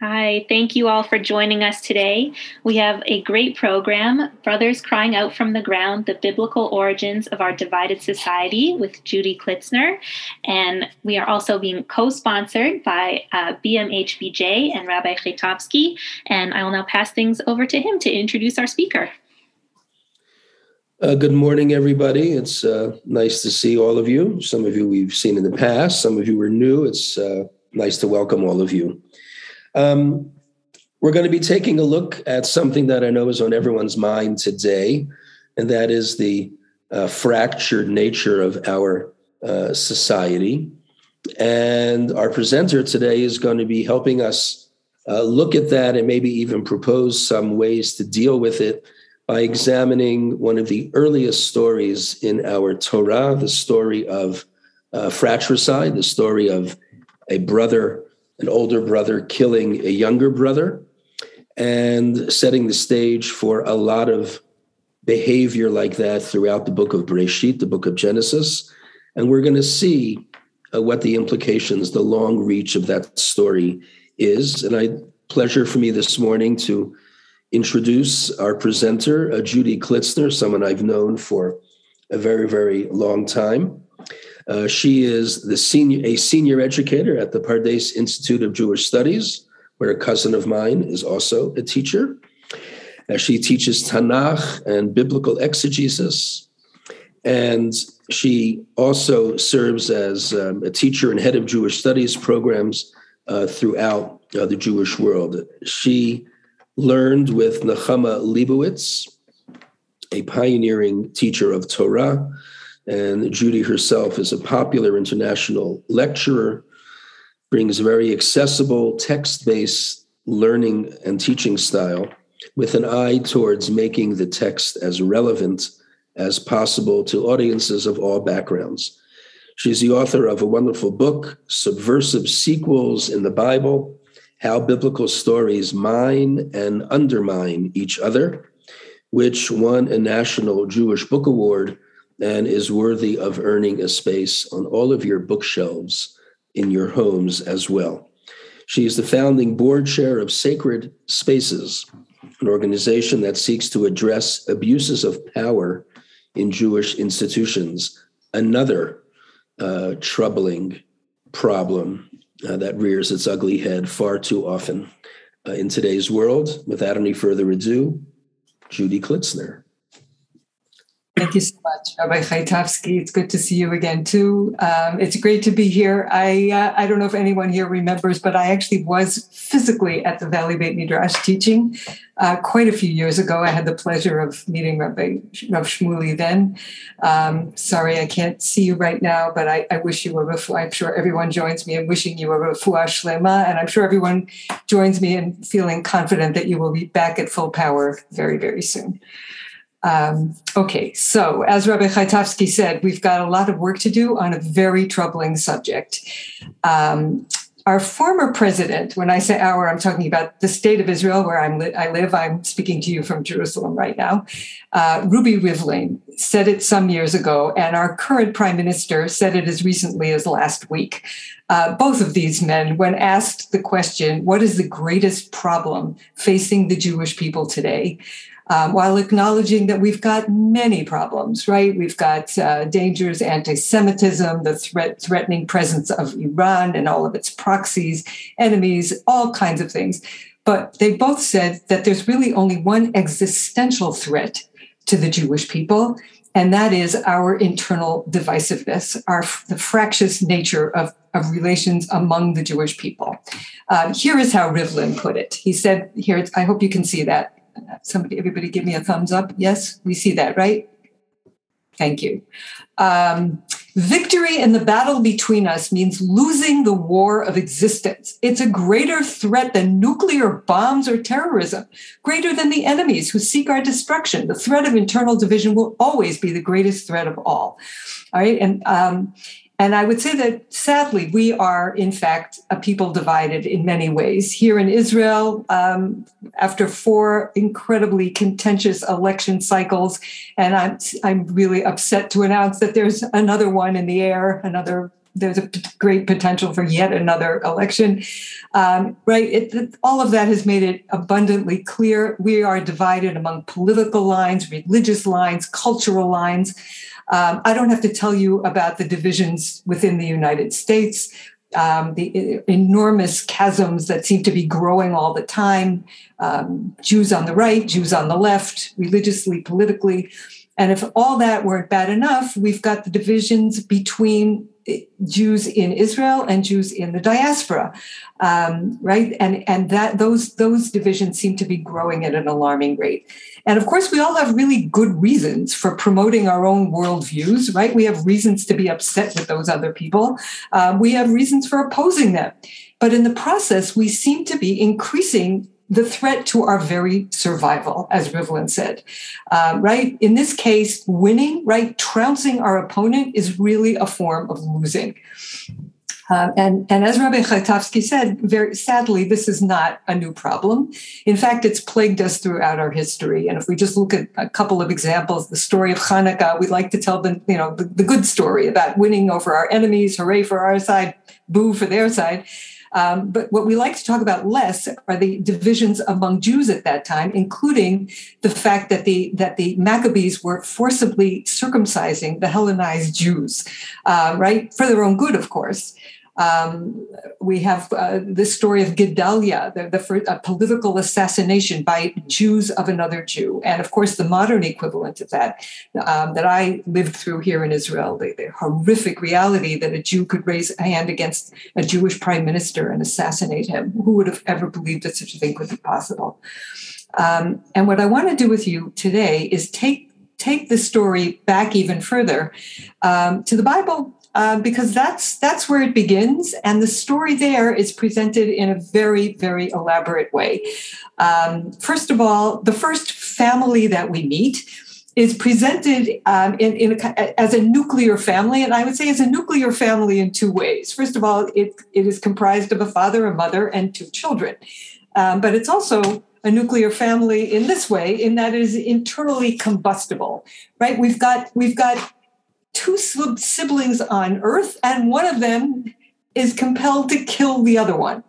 Hi, thank you all for joining us today. We have a great program, Brothers Crying Out from the Ground The Biblical Origins of Our Divided Society with Judy Klitsner. And we are also being co sponsored by uh, BMHBJ and Rabbi Chaitovsky. And I will now pass things over to him to introduce our speaker. Uh, good morning, everybody. It's uh, nice to see all of you. Some of you we've seen in the past, some of you are new. It's uh, nice to welcome all of you. Um, we're going to be taking a look at something that I know is on everyone's mind today, and that is the uh, fractured nature of our uh, society. And our presenter today is going to be helping us uh, look at that and maybe even propose some ways to deal with it by examining one of the earliest stories in our Torah, the story of uh, fratricide, the story of a brother an older brother killing a younger brother and setting the stage for a lot of behavior like that throughout the book of Breshit, the book of Genesis. And we're going to see uh, what the implications, the long reach of that story is. And I pleasure for me this morning to introduce our presenter, uh, Judy Klitsner, someone I've known for a very, very long time. Uh, she is the senior, a senior educator at the Pardes Institute of Jewish Studies, where a cousin of mine is also a teacher. Uh, she teaches Tanakh and biblical exegesis. And she also serves as um, a teacher and head of Jewish studies programs uh, throughout uh, the Jewish world. She learned with Nehama Leibowitz, a pioneering teacher of Torah, and Judy herself is a popular international lecturer, brings a very accessible text based learning and teaching style with an eye towards making the text as relevant as possible to audiences of all backgrounds. She's the author of a wonderful book, Subversive Sequels in the Bible How Biblical Stories Mine and Undermine Each Other, which won a National Jewish Book Award and is worthy of earning a space on all of your bookshelves in your homes as well. She is the founding board chair of Sacred Spaces, an organization that seeks to address abuses of power in Jewish institutions, another uh, troubling problem uh, that rears its ugly head far too often uh, in today's world. Without any further ado, Judy Klitsner. Thank you so much, Rabbi Chaitovsky. It's good to see you again too. Um, it's great to be here. I uh, I don't know if anyone here remembers, but I actually was physically at the Valley Beit Midrash teaching uh, quite a few years ago. I had the pleasure of meeting Rabbi Rav Shmuley then. Um, sorry, I can't see you right now, but I, I wish you a refuah. I'm sure everyone joins me in wishing you a refuah shlema, and I'm sure everyone joins me in feeling confident that you will be back at full power very very soon. Um, okay, so as Rabbi Chaitovsky said, we've got a lot of work to do on a very troubling subject. Um, our former president, when I say our, I'm talking about the state of Israel where I'm li- I live. I'm speaking to you from Jerusalem right now. Uh, Ruby Rivlin said it some years ago, and our current prime minister said it as recently as last week. Uh, both of these men, when asked the question, what is the greatest problem facing the Jewish people today? Um, while acknowledging that we've got many problems, right? We've got uh, dangers, anti Semitism, the threat, threatening presence of Iran and all of its proxies, enemies, all kinds of things. But they both said that there's really only one existential threat to the Jewish people, and that is our internal divisiveness, our the fractious nature of, of relations among the Jewish people. Um, here is how Rivlin put it. He said, "Here, I hope you can see that somebody, everybody give me a thumbs up. Yes, we see that, right? Thank you. Um, victory in the battle between us means losing the war of existence. It's a greater threat than nuclear bombs or terrorism, greater than the enemies who seek our destruction. The threat of internal division will always be the greatest threat of all. All right. And um, and I would say that sadly, we are, in fact, a people divided in many ways. Here in Israel, um, after four incredibly contentious election cycles, and I'm, I'm really upset to announce that there's another one in the air, another there's a great potential for yet another election. Um, right? It, all of that has made it abundantly clear we are divided among political lines, religious lines, cultural lines. Um, I don't have to tell you about the divisions within the United States, um, the enormous chasms that seem to be growing all the time um, Jews on the right, Jews on the left, religiously, politically. And if all that weren't bad enough, we've got the divisions between Jews in Israel and Jews in the diaspora, um, right? And and that those those divisions seem to be growing at an alarming rate. And of course, we all have really good reasons for promoting our own worldviews, right? We have reasons to be upset with those other people. Um, we have reasons for opposing them. But in the process, we seem to be increasing the threat to our very survival, as Rivlin said, um, right? In this case, winning, right, trouncing our opponent is really a form of losing. Um, and, and as Rabbi Chaitovsky said, very sadly, this is not a new problem. In fact, it's plagued us throughout our history. And if we just look at a couple of examples, the story of Hanukkah, we like to tell the, you know, the, the good story about winning over our enemies, hooray for our side, boo for their side. Um, but what we like to talk about less are the divisions among Jews at that time, including the fact that the that the Maccabees were forcibly circumcising the Hellenized Jews, uh, right, for their own good, of course. Um, we have uh, this story of Gedalia, the, the a political assassination by Jews of another Jew, and of course the modern equivalent of that um, that I lived through here in Israel, the, the, horrific reality that a Jew could raise a hand against a Jewish prime minister and assassinate him. Who would have ever believed that such a thing could be possible? Um, and what I want to do with you today is take take the story back even further um, to the Bible uh, because that's that's where it begins, and the story there is presented in a very very elaborate way. Um, first of all, the first family that we meet is presented um, in, in a, as a nuclear family, and I would say as a nuclear family in two ways. First of all, it, it is comprised of a father, a mother, and two children, um, but it's also a nuclear family in this way, in that it is internally combustible. Right? We've got we've got two siblings on earth, and one of them is compelled to kill the other one.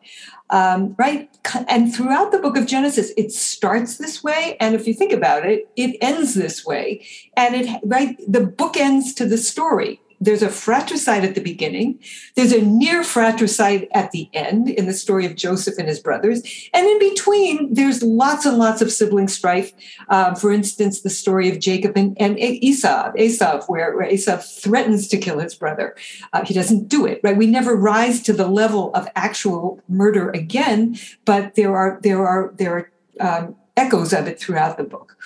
Um, right? And throughout the book of Genesis, it starts this way. And if you think about it, it ends this way. And it, right, the book ends to the story there's a fratricide at the beginning. There's a near fratricide at the end in the story of Joseph and his brothers. And in between, there's lots and lots of sibling strife. Um, for instance, the story of Jacob and, and Esau, Esau, where, where Esau threatens to kill his brother. Uh, he doesn't do it, right? We never rise to the level of actual murder again, but there are there are there are um, echoes of it throughout the book.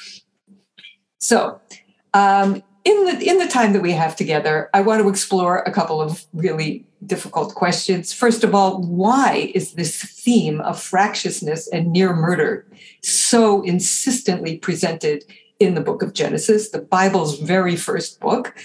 So um, in the in the time that we have together, I want to explore a couple of really difficult questions. First of all, why is this theme of fractiousness and near murder so insistently presented in the book of Genesis, the Bible's very first book?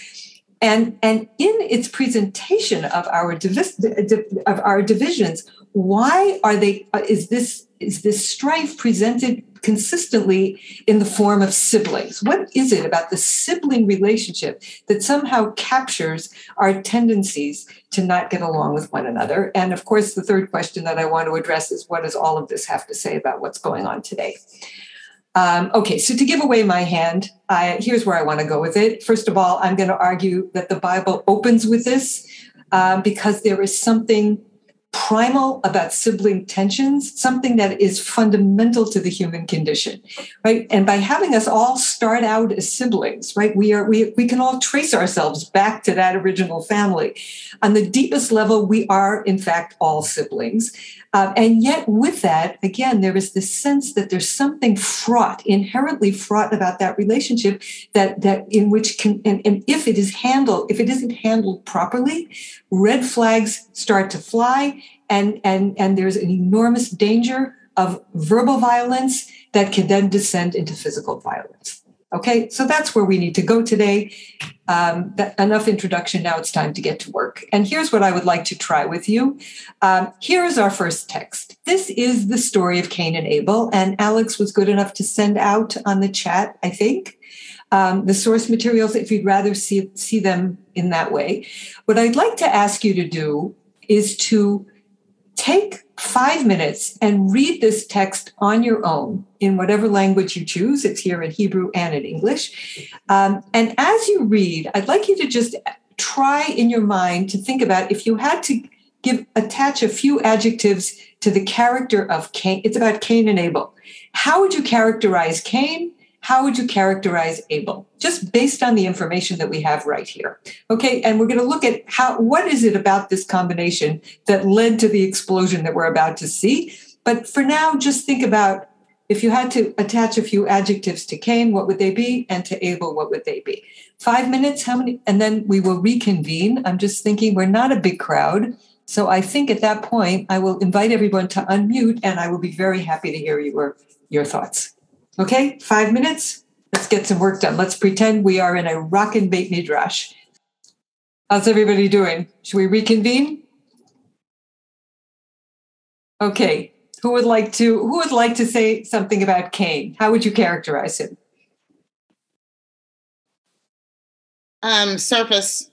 And, and in its presentation of our divis- of our divisions, why are they? Uh, is this is this strife presented consistently in the form of siblings? What is it about the sibling relationship that somehow captures our tendencies to not get along with one another? And of course, the third question that I want to address is what does all of this have to say about what's going on today? Um, okay, so to give away my hand, I, here's where I want to go with it. First of all, I'm going to argue that the Bible opens with this uh, because there is something primal about sibling tensions, something that is fundamental to the human condition, right? And by having us all start out as siblings, right, we are we we can all trace ourselves back to that original family. On the deepest level, we are in fact all siblings. Um, and yet, with that, again, there is this sense that there's something fraught, inherently fraught about that relationship that that in which can and, and if it is handled, if it isn't handled properly, red flags start to fly, and and and there's an enormous danger of verbal violence that can then descend into physical violence. Okay, so that's where we need to go today. Um, that, enough introduction. Now it's time to get to work. And here's what I would like to try with you. Um, here is our first text. This is the story of Cain and Abel, and Alex was good enough to send out on the chat, I think, um, the source materials if you'd rather see, see them in that way. What I'd like to ask you to do is to take five minutes and read this text on your own in whatever language you choose. It's here in Hebrew and in English. Um, and as you read, I'd like you to just try in your mind to think about if you had to give attach a few adjectives to the character of Cain. It's about Cain and Abel. How would you characterize Cain? How would you characterize Abel? Just based on the information that we have right here. Okay, and we're going to look at how what is it about this combination that led to the explosion that we're about to see. But for now, just think about if you had to attach a few adjectives to Cain, what would they be? And to Abel, what would they be? Five minutes, how many? And then we will reconvene. I'm just thinking we're not a big crowd. So I think at that point, I will invite everyone to unmute and I will be very happy to hear your, your thoughts. Okay, five minutes. Let's get some work done. Let's pretend we are in a rockin' Beit Midrash. How's everybody doing? Should we reconvene? Okay. Who would like to who would like to say something about Cain? How would you characterize him? Um, surface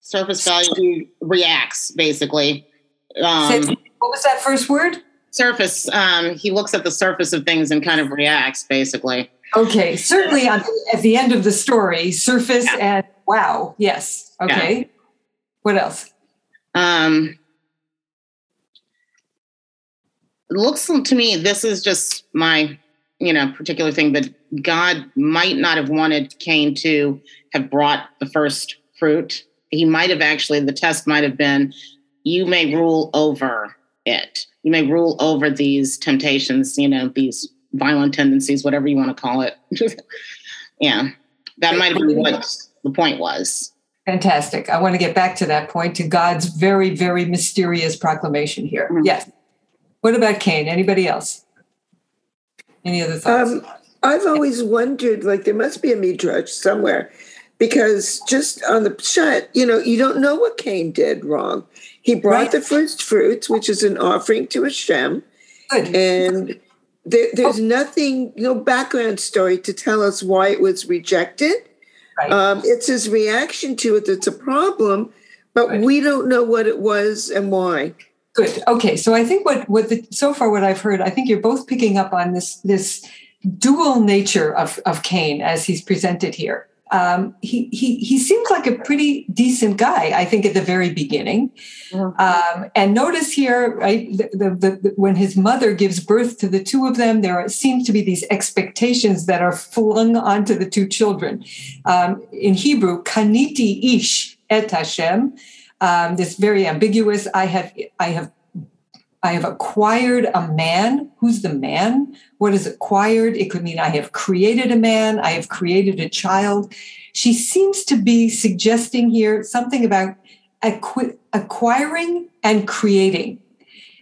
surface value reacts basically. Um, what was that first word? Surface um, he looks at the surface of things and kind of reacts basically. Okay certainly on, at the end of the story surface yeah. and wow yes okay. Yeah. what else? Um it looks to me this is just my you know particular thing that god might not have wanted cain to have brought the first fruit. He might have actually the test might have been you may rule over it you may rule over these temptations, you know, these violent tendencies, whatever you want to call it. yeah, that might have been what the point was. Fantastic. I want to get back to that point to God's very, very mysterious proclamation here. Mm-hmm. Yes. What about Cain? Anybody else? Any other thoughts? Um, I've always wondered, like, there must be a midrash somewhere, because just on the pshat, you know, you don't know what Cain did wrong. He brought right. the first fruits, which is an offering to Hashem. Good. And there, there's oh. nothing, no background story to tell us why it was rejected. Right. Um, it's his reaction to it that's a problem, but Good. we don't know what it was and why. Good. Okay. So I think what what the, so far what I've heard, I think you're both picking up on this this dual nature of of Cain as he's presented here um, he, he, he seems like a pretty decent guy, I think, at the very beginning. Mm-hmm. Um, and notice here, right, the, the, the, when his mother gives birth to the two of them, there seems to be these expectations that are flung onto the two children. Um, in Hebrew, kaniti ish et Hashem, um, this very ambiguous, I have, I have I have acquired a man. Who's the man? What is acquired? It could mean I have created a man, I have created a child. She seems to be suggesting here something about acqu- acquiring and creating.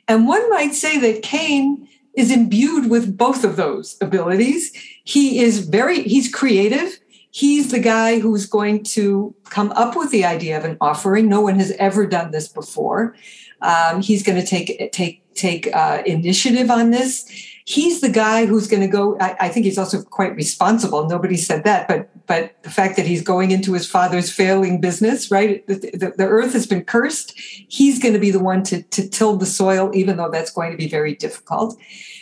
And one might say that Cain is imbued with both of those abilities. He is very, he's creative. He's the guy who's going to come up with the idea of an offering. No one has ever done this before. Um, he's going to take take take uh, initiative on this. He's the guy who's going to go. I, I, think he's also quite responsible. Nobody said that, but but the fact that he's going into his father's failing business, right? The, the, the earth has been cursed. He's going to be the one to to till the soil, even though that's going to be very difficult.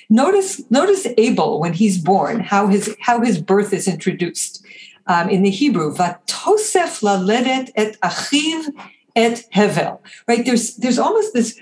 Notice notice Abel when he's born, how his how his birth is introduced. Um, in the Hebrew, vatosef laledet et achiv et hevel. Right? There's there's almost this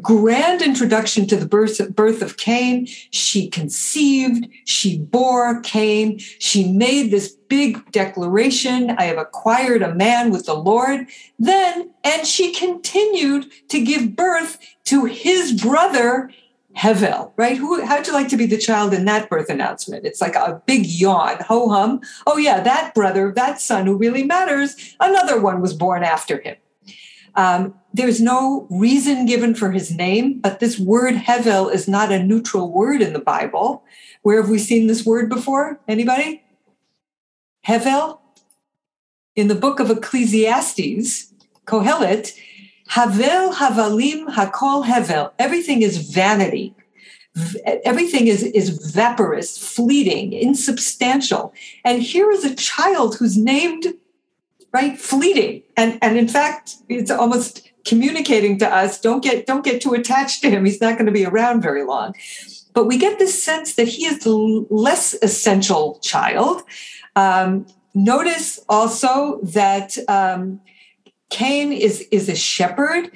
grand introduction to the birth, birth of Cain. She conceived, she bore Cain, she made this big declaration I have acquired a man with the Lord. Then, and she continued to give birth to his brother Hevel, right? Who, how'd you like to be the child in that birth announcement? It's like a big yawn, ho hum. Oh, yeah, that brother, that son who really matters, another one was born after him. Um, there's no reason given for his name, but this word Hevel is not a neutral word in the Bible. Where have we seen this word before? Anybody? Hevel? In the book of Ecclesiastes, Kohelet, Havel Havalim Hakol Hevel. Everything is vanity. Everything is, is vaporous, fleeting, insubstantial. And here is a child who's named, right, fleeting. And, and in fact, it's almost communicating to us, don't get, don't get too attached to him. He's not going to be around very long. But we get this sense that he is the less essential child. Um, notice also that um, Cain is, is a shepherd.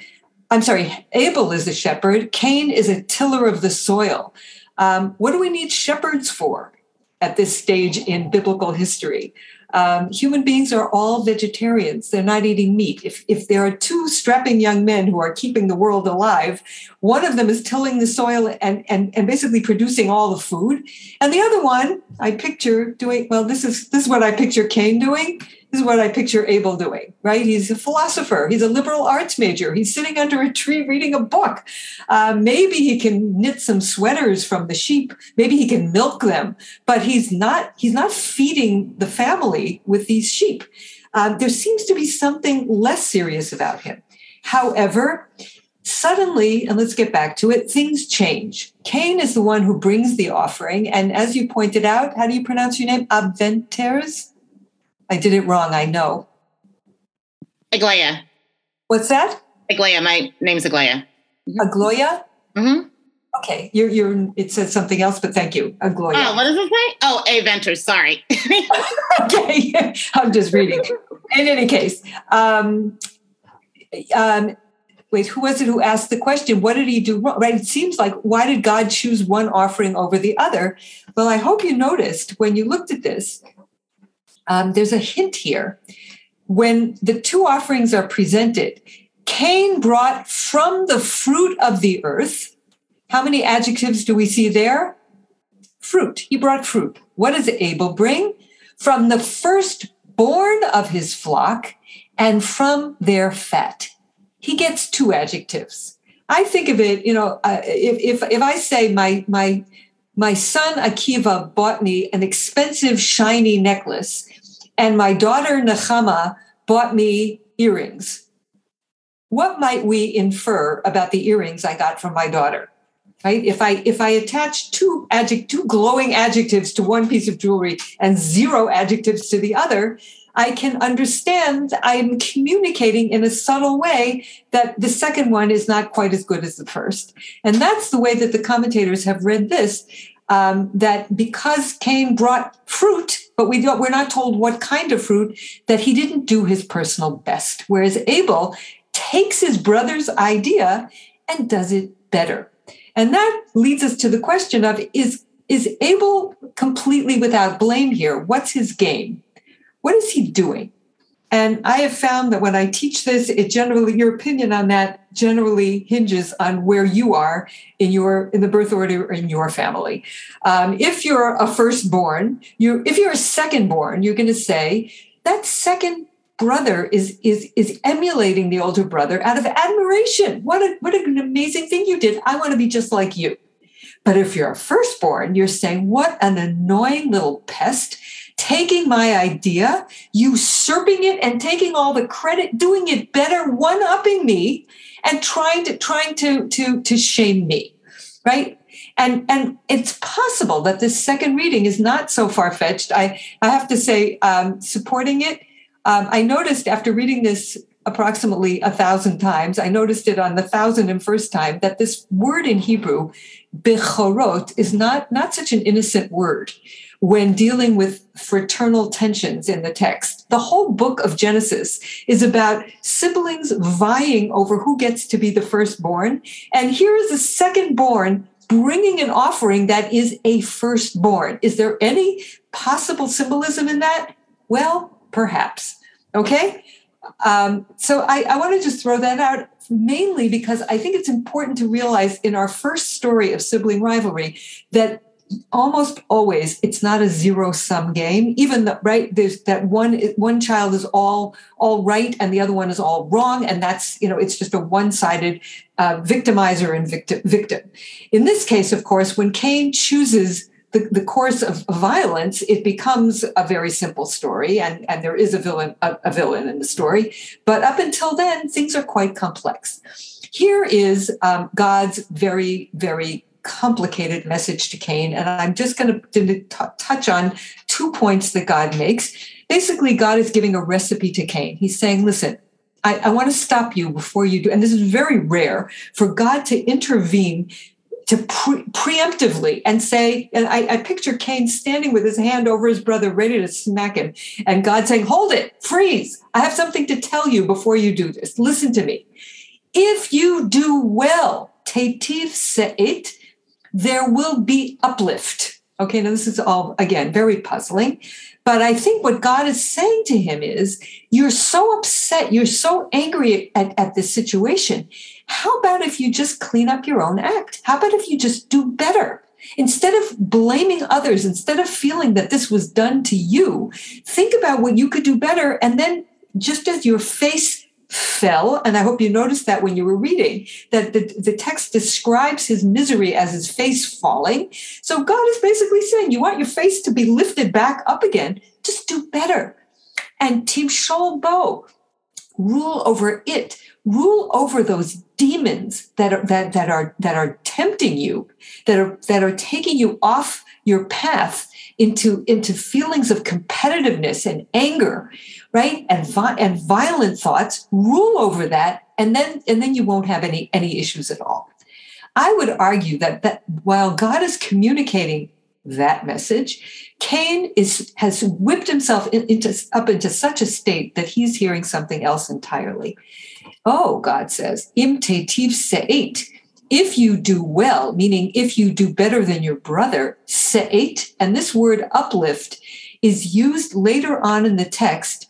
I'm sorry, Abel is a shepherd. Cain is a tiller of the soil. Um, what do we need shepherds for at this stage in biblical history? Um, human beings are all vegetarians. They're not eating meat. If, if there are two strapping young men who are keeping the world alive, one of them is tilling the soil and, and, and basically producing all the food. And the other one, I picture doing, well, this is, this is what I picture Cain doing is what I picture Abel doing, right? He's a philosopher. He's a liberal arts major. He's sitting under a tree reading a book. Uh, maybe he can knit some sweaters from the sheep. Maybe he can milk them, but he's not. He's not feeding the family with these sheep. Uh, there seems to be something less serious about him. However, suddenly, and let's get back to it, things change. Cain is the one who brings the offering. And as you pointed out, how do you pronounce your name? Abventers? I did it wrong, I know. Aglaia. What's that? Aglaia. My name's Aglaia. Mm-hmm. Agloya? Mm-hmm. Okay, you're you're it says something else, but thank you. Agloya. Oh, what does it say? Oh, A sorry. okay, I'm just reading. In any case, um, um, wait, who was it who asked the question? What did he do wrong? Right? It seems like why did God choose one offering over the other? Well, I hope you noticed when you looked at this um, there's a hint here. When the two offerings are presented, Cain brought from the fruit of the earth. How many adjectives do we see there? Fruit. He brought fruit. What does Abel bring? From the firstborn of his flock and from their fat. He gets two adjectives. I think of it, you know, uh, if, if, if I say my, my, my son Akiva bought me an expensive shiny necklace and my daughter Nechama bought me earrings. What might we infer about the earrings I got from my daughter? Right? If I if I attach two adject two glowing adjectives to one piece of jewelry and zero adjectives to the other, I can understand I'm communicating in a subtle way that the second one is not quite as good as the first. And that's the way that the commentators have read this um, that because Cain brought fruit, but we don't, we're not told what kind of fruit, that he didn't do his personal best. Whereas Abel takes his brother's idea and does it better. And that leads us to the question of is, is Abel completely without blame here? What's his game? What is he doing? And I have found that when I teach this, it generally, your opinion on that generally hinges on where you are in your, in the birth order in your family. Um, if you're a firstborn, you, if you're a secondborn, you're going to say that second brother is, is, is emulating the older brother out of admiration. What a, what an amazing thing you did. I want to be just like you. But if you're a firstborn, you're saying, what an annoying little pest taking my idea, usurping it and taking all the credit, doing it better, one upping me and trying to trying to to to shame me. Right? And and it's possible that this second reading is not so far-fetched. I, I have to say, um, supporting it, um, I noticed after reading this approximately a thousand times, I noticed it on the thousand and first time that this word in Hebrew, bechorot, is not, not such an innocent word when dealing with fraternal tensions in the text. The whole book of Genesis is about siblings vying over who gets to be the firstborn. And here is a secondborn bringing an offering that is a firstborn. Is there any possible symbolism in that? Well, perhaps. Okay. Um, so I, I want to just throw that out mainly because I think it's important to realize in our first story of sibling rivalry that almost always it's not a zero sum game even though right there's that one one child is all all right and the other one is all wrong and that's you know it's just a one sided uh, victimizer and victim victim in this case of course when cain chooses the, the course of violence, it becomes a very simple story, and, and there is a villain a, a villain in the story. But up until then, things are quite complex. Here is um, God's very, very complicated message to Cain, and I'm just going to touch on two points that God makes. Basically, God is giving a recipe to Cain. He's saying, "Listen, I, I, want to stop you before you do. And this is very rare for God to intervene to pre- preemptively and say, and I, I, picture Cain standing with his hand over his brother, ready to smack him, and God saying, Hold it, freeze. I have something to tell you before you do this. Listen to me. If you do well, tetiv se'it, there will be uplift. Okay, now this is all, again, very puzzling. But I think what God is saying to him is, You're so upset, you're so angry at, at this situation how about if you just clean up your own act? How about if you just do better? Instead of blaming others, instead of feeling that this was done to you, think about what you could do better. And then, just as your face fell, and I hope you noticed that when you were reading, that the, the text describes his misery as his face falling. So God is basically saying, You want your face to be lifted back up again, just do better. And Timshol Bo, rule over it rule over those demons that are that, that are that are tempting you that are that are taking you off your path into into feelings of competitiveness and anger right? And vi- and violent thoughts rule over that and then and then you won't have any any issues at all. I would argue that that while god is communicating that message cain is has whipped himself into up into such a state that he's hearing something else entirely. Oh, God says, im tetiv se'et. If you do well, meaning if you do better than your brother, se'et, and this word uplift is used later on in the text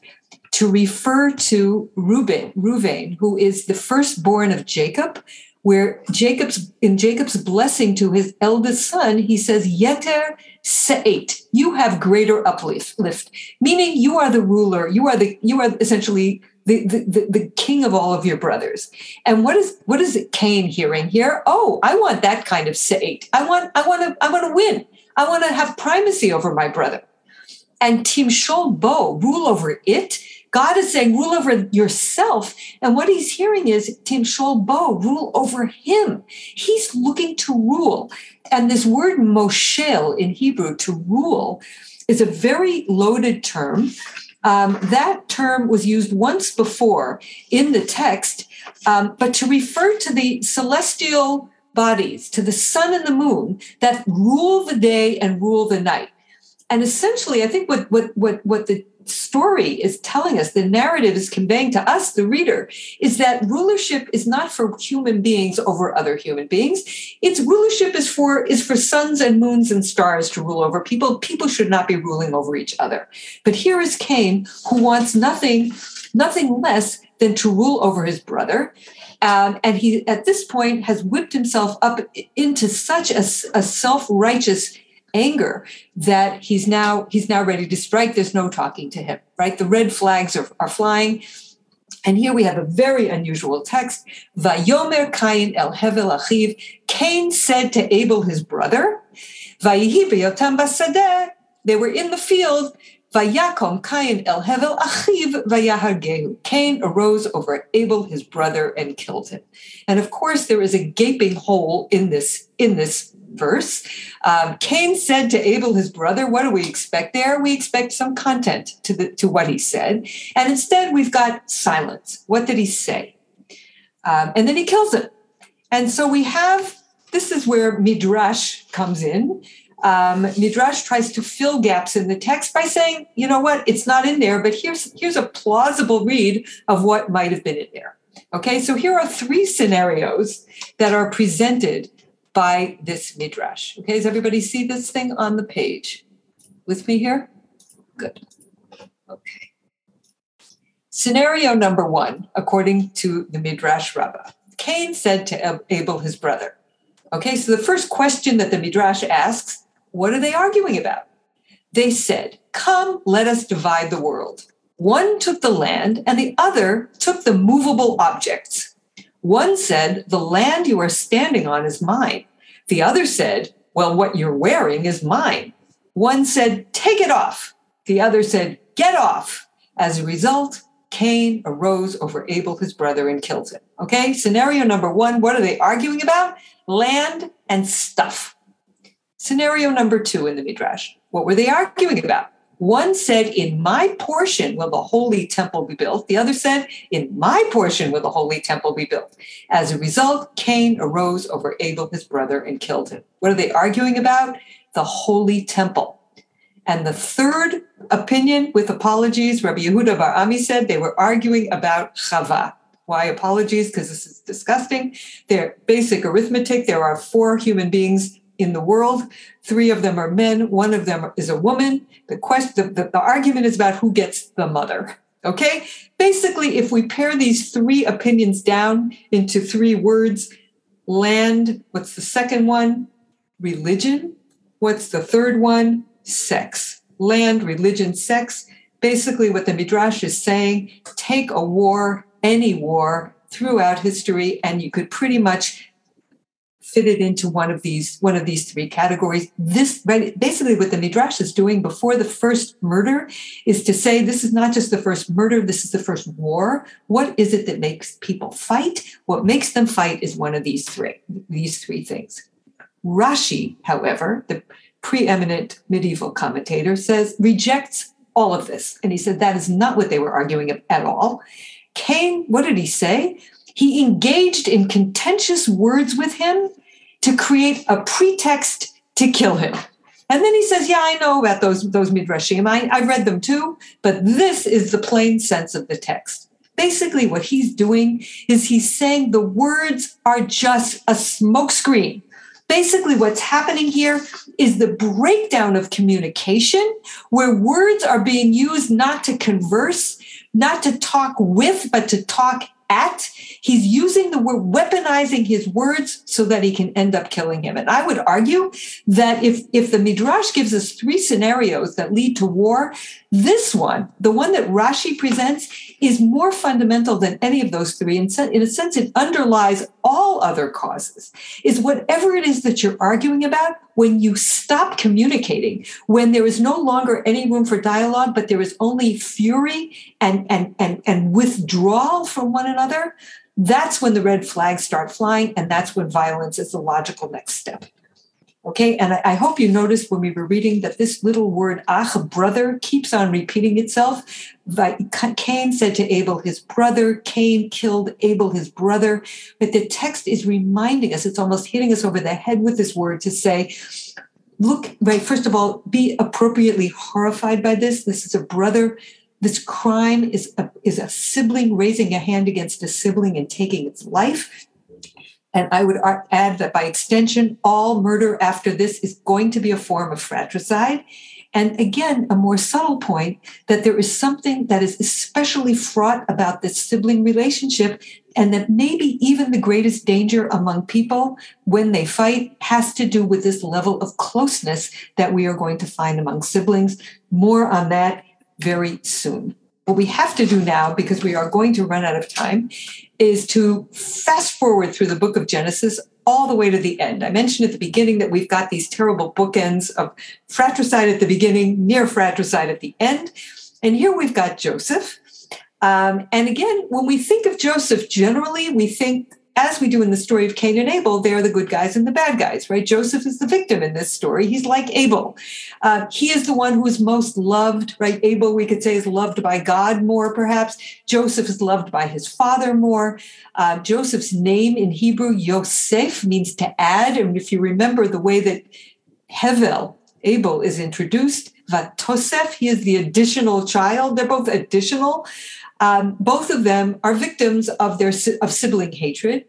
to refer to Reuben, Reuven, who is the firstborn of Jacob, where Jacob's in Jacob's blessing to his eldest son, he says, Yeter se'et, you have greater uplift, meaning you are the ruler, you are the you are essentially the, the, the, king of all of your brothers. And what is what is Cain hearing here? Oh, I want that kind of state. I want I want to I want to win. I want to have primacy over my brother. And Timshol Bo, rule over it. God is saying, rule over yourself. And what he's hearing is Timshol Bo, rule over him. He's looking to rule. And this word moshel in Hebrew, to rule, is a very loaded term um, that term was used once before in the text, um, but to refer to the celestial bodies, to the sun and the moon that rule the day and rule the night. And essentially, I think what what what what the story is telling us, the narrative is conveying to us, the reader, is that rulership is not for human beings over other human beings. Its rulership is for is for suns and moons and stars to rule over people. People should not be ruling over each other. But here is Cain, who wants nothing, nothing less than to rule over his brother. Um, and he, at this point, has whipped himself up into such a, a self-righteous anger that he's now he's now ready to strike. There's no talking to him right? The red flags are, are flying. And here we have a very unusual text. Vayomer kain el hevel achiv. Cain said to abel his brother they were in the field. Vayakom Cain el Hevel Achiv Vayahargehu. Cain arose over Abel, his brother, and killed him. And of course, there is a gaping hole in this in this verse. Um, Cain said to Abel, his brother, "What do we expect there? We expect some content to the to what he said, and instead we've got silence. What did he say? Um, and then he kills him. And so we have this is where midrash comes in. um, Midrash tries to fill gaps in the text by saying, you know what, it's not in there, but here's here's a plausible read of what might have been in there. Okay, so here are three scenarios that are presented by this midrash. Okay, does everybody see this thing on the page with me here? Good. Okay. Scenario number one, according to the Midrash Rabbah, Cain said to Abel, his brother. Okay, so the first question that the Midrash asks what are they arguing about? They said, Come, let us divide the world. One took the land, and the other took the movable objects. One said, The land you are standing on is mine. The other said, Well, what you're wearing is mine. One said, Take it off. The other said, Get off. As a result, Cain arose over Abel, his brother, and killed him. Okay, scenario number one what are they arguing about? Land and stuff. Scenario number two in the Midrash. What were they arguing about? One said, In my portion will the holy temple be built. The other said, In my portion will the holy temple be built. As a result, Cain arose over Abel, his brother, and killed him. What are they arguing about? The holy temple. And the third opinion, with apologies, Rabbi Yehuda Bar Ami said they were arguing about Chava. Why apologies? Because this is disgusting. They're basic arithmetic. There are four human beings in the world. Three of them are men, one of them is a woman. The question the, the, the argument is about who gets the mother. Okay? Basically, if we pare these three opinions down into three words, land, what's the second one? Religion. What's the third one? Sex. Land, religion, sex. Basically, what the Midrash is saying take a war, any war, throughout history, and you could pretty much fit it into one of these one of these three categories. This basically what the midrash is doing before the first murder is to say this is not just the first murder this is the first war. What is it that makes people fight? What makes them fight is one of these three these three things. Rashi however the preeminent medieval commentator says rejects all of this. And he said that is not what they were arguing at all. Cain what did he say? He engaged in contentious words with him to create a pretext to kill him. And then he says, Yeah, I know about those, those midrashim. I, I've read them too, but this is the plain sense of the text. Basically, what he's doing is he's saying the words are just a smokescreen. Basically, what's happening here is the breakdown of communication where words are being used not to converse, not to talk with, but to talk at. He's using the word, weaponizing his words so that he can end up killing him. And I would argue that if, if the Midrash gives us three scenarios that lead to war, this one, the one that Rashi presents, is more fundamental than any of those three. In, in a sense, it underlies all other causes, is whatever it is that you're arguing about, when you stop communicating, when there is no longer any room for dialogue, but there is only fury and, and, and, and withdrawal from one another, that's when the red flags start flying, and that's when violence is the logical next step. Okay, and I, hope you noticed when we were reading that this little word ach, brother, keeps on repeating itself. Cain said to Abel, his brother. Cain killed Abel, his brother. But the text is reminding us, it's almost hitting us over the head with this word to say, look, right, first of all, be appropriately horrified by this. This is a brother. This crime is a, is a sibling raising a hand against a sibling and taking its life. And I would add that by extension, all murder after this is going to be a form of fratricide. And again, a more subtle point that there is something that is especially fraught about this sibling relationship, and that maybe even the greatest danger among people when they fight has to do with this level of closeness that we are going to find among siblings. More on that very soon. What we have to do now, because we are going to run out of time, is to fast forward through the book of Genesis all the way to the end. I mentioned at the beginning that we've got these terrible bookends of fratricide at the beginning, near fratricide at the end. And here we've got Joseph. Um, and again, when we think of Joseph, generally we think as we do in the story of Cain and Abel, they're the good guys and the bad guys, right? Joseph is the victim in this story. He's like Abel. Uh, he is the one who is most loved, right? Abel, we could say, is loved by God more, perhaps. Joseph is loved by his father more. Uh, Joseph's name in Hebrew, Yosef, means to add. And if you remember the way that Hevel, Abel, is introduced. Vatosef, he is the additional child. They're both additional. Um, both of them are victims of their of sibling hatred.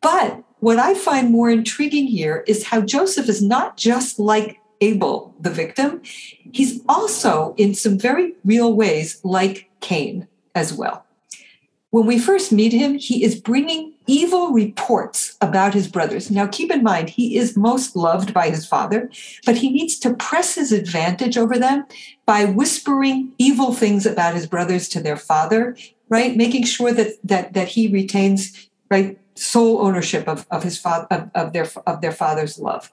But what I find more intriguing here is how Joseph is not just like Abel, the victim, he's also, in some very real ways, like Cain as well. When we first meet him, he is bringing evil reports about his brothers. Now, keep in mind, he is most loved by his father, but he needs to press his advantage over them by whispering evil things about his brothers to their father, right? Making sure that that that he retains right sole ownership of, of his father of, of their of their father's love.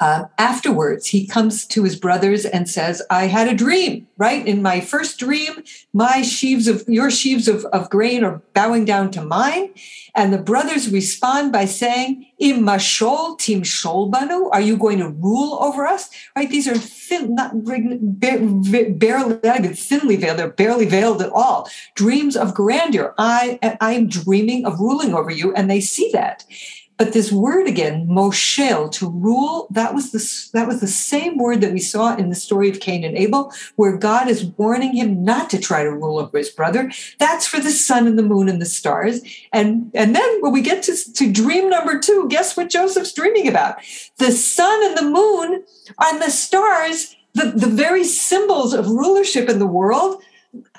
Uh, afterwards, he comes to his brothers and says, I had a dream, right? In my first dream, my sheaves of your sheaves of, of grain are bowing down to mine. And the brothers respond by saying, Imashol tim banu, are you going to rule over us? Right? These are thin, not barely, not even thinly veiled, they're barely veiled at all. Dreams of grandeur. I am dreaming of ruling over you, and they see that. But this word again, moshel, to rule, that was the that was the same word that we saw in the story of Cain and Abel, where God is warning him not to try to rule over his brother. That's for the sun and the moon and the stars. And and then when we get to, to dream number two, guess what Joseph's dreaming about? The sun and the moon and the stars, the, the very symbols of rulership in the world.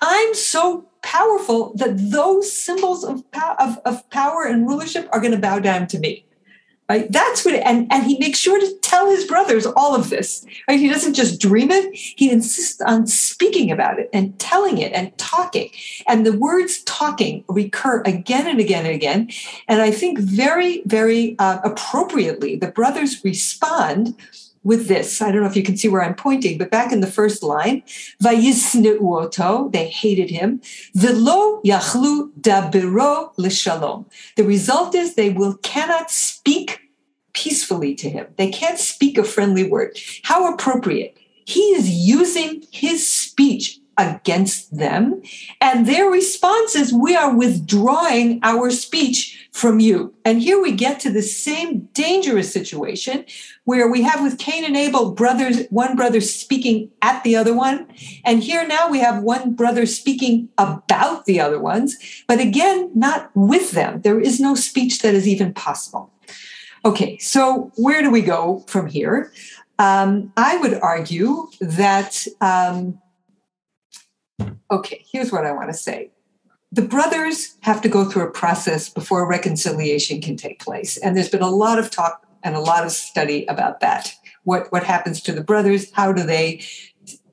I'm so powerful that those symbols of, of, of power and rulership are going to bow down to me. Right? That's what, it, and, and he makes sure to tell his brothers all of this. Right? He doesn't just dream it, he insists on speaking about it and telling it and talking. And the words talking recur again and again and again. And I think very, very uh, appropriately, the brothers respond with this. I don't know if you can see where I'm pointing, but back in the first line, they hated him. The result is they will cannot speak peacefully to him. They can't speak a friendly word. How appropriate. He is using his speech against them. And their response is, We are withdrawing our speech from you. And here we get to the same dangerous situation where we have with Cain and Abel brothers, one brother speaking at the other one. And here now we have one brother speaking about the other ones, but again, not with them. There is no speech that is even possible. Okay, so where do we go from here? Um, I would argue that. Um, okay, here's what I want to say. The brothers have to go through a process before reconciliation can take place. And there's been a lot of talk and a lot of study about that. What, what happens to the brothers? How do they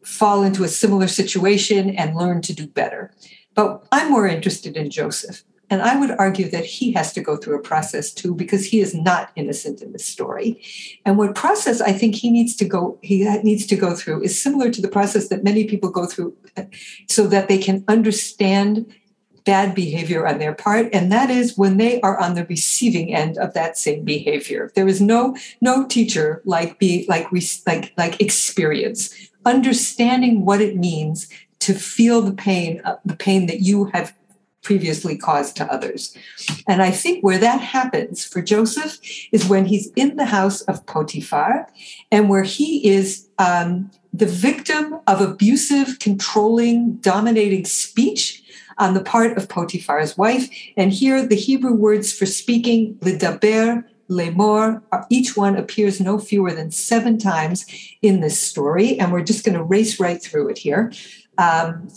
fall into a similar situation and learn to do better? But I'm more interested in Joseph. And I would argue that he has to go through a process too, because he is not innocent in this story. And what process I think he needs to go, he needs to go through is similar to the process that many people go through uh, so that they can understand bad behavior on their part and that is when they are on the receiving end of that same behavior there is no no teacher like be like like like experience understanding what it means to feel the pain uh, the pain that you have previously caused to others. And I think where that happens for Joseph is when he's in the house of Potiphar and where he is um, the victim of abusive, controlling, dominating speech on the part of Potiphar's wife. And here the Hebrew words for speaking, lidaber, lemor, each one appears no fewer than seven times in this story. And we're just going to race right through it here. Um,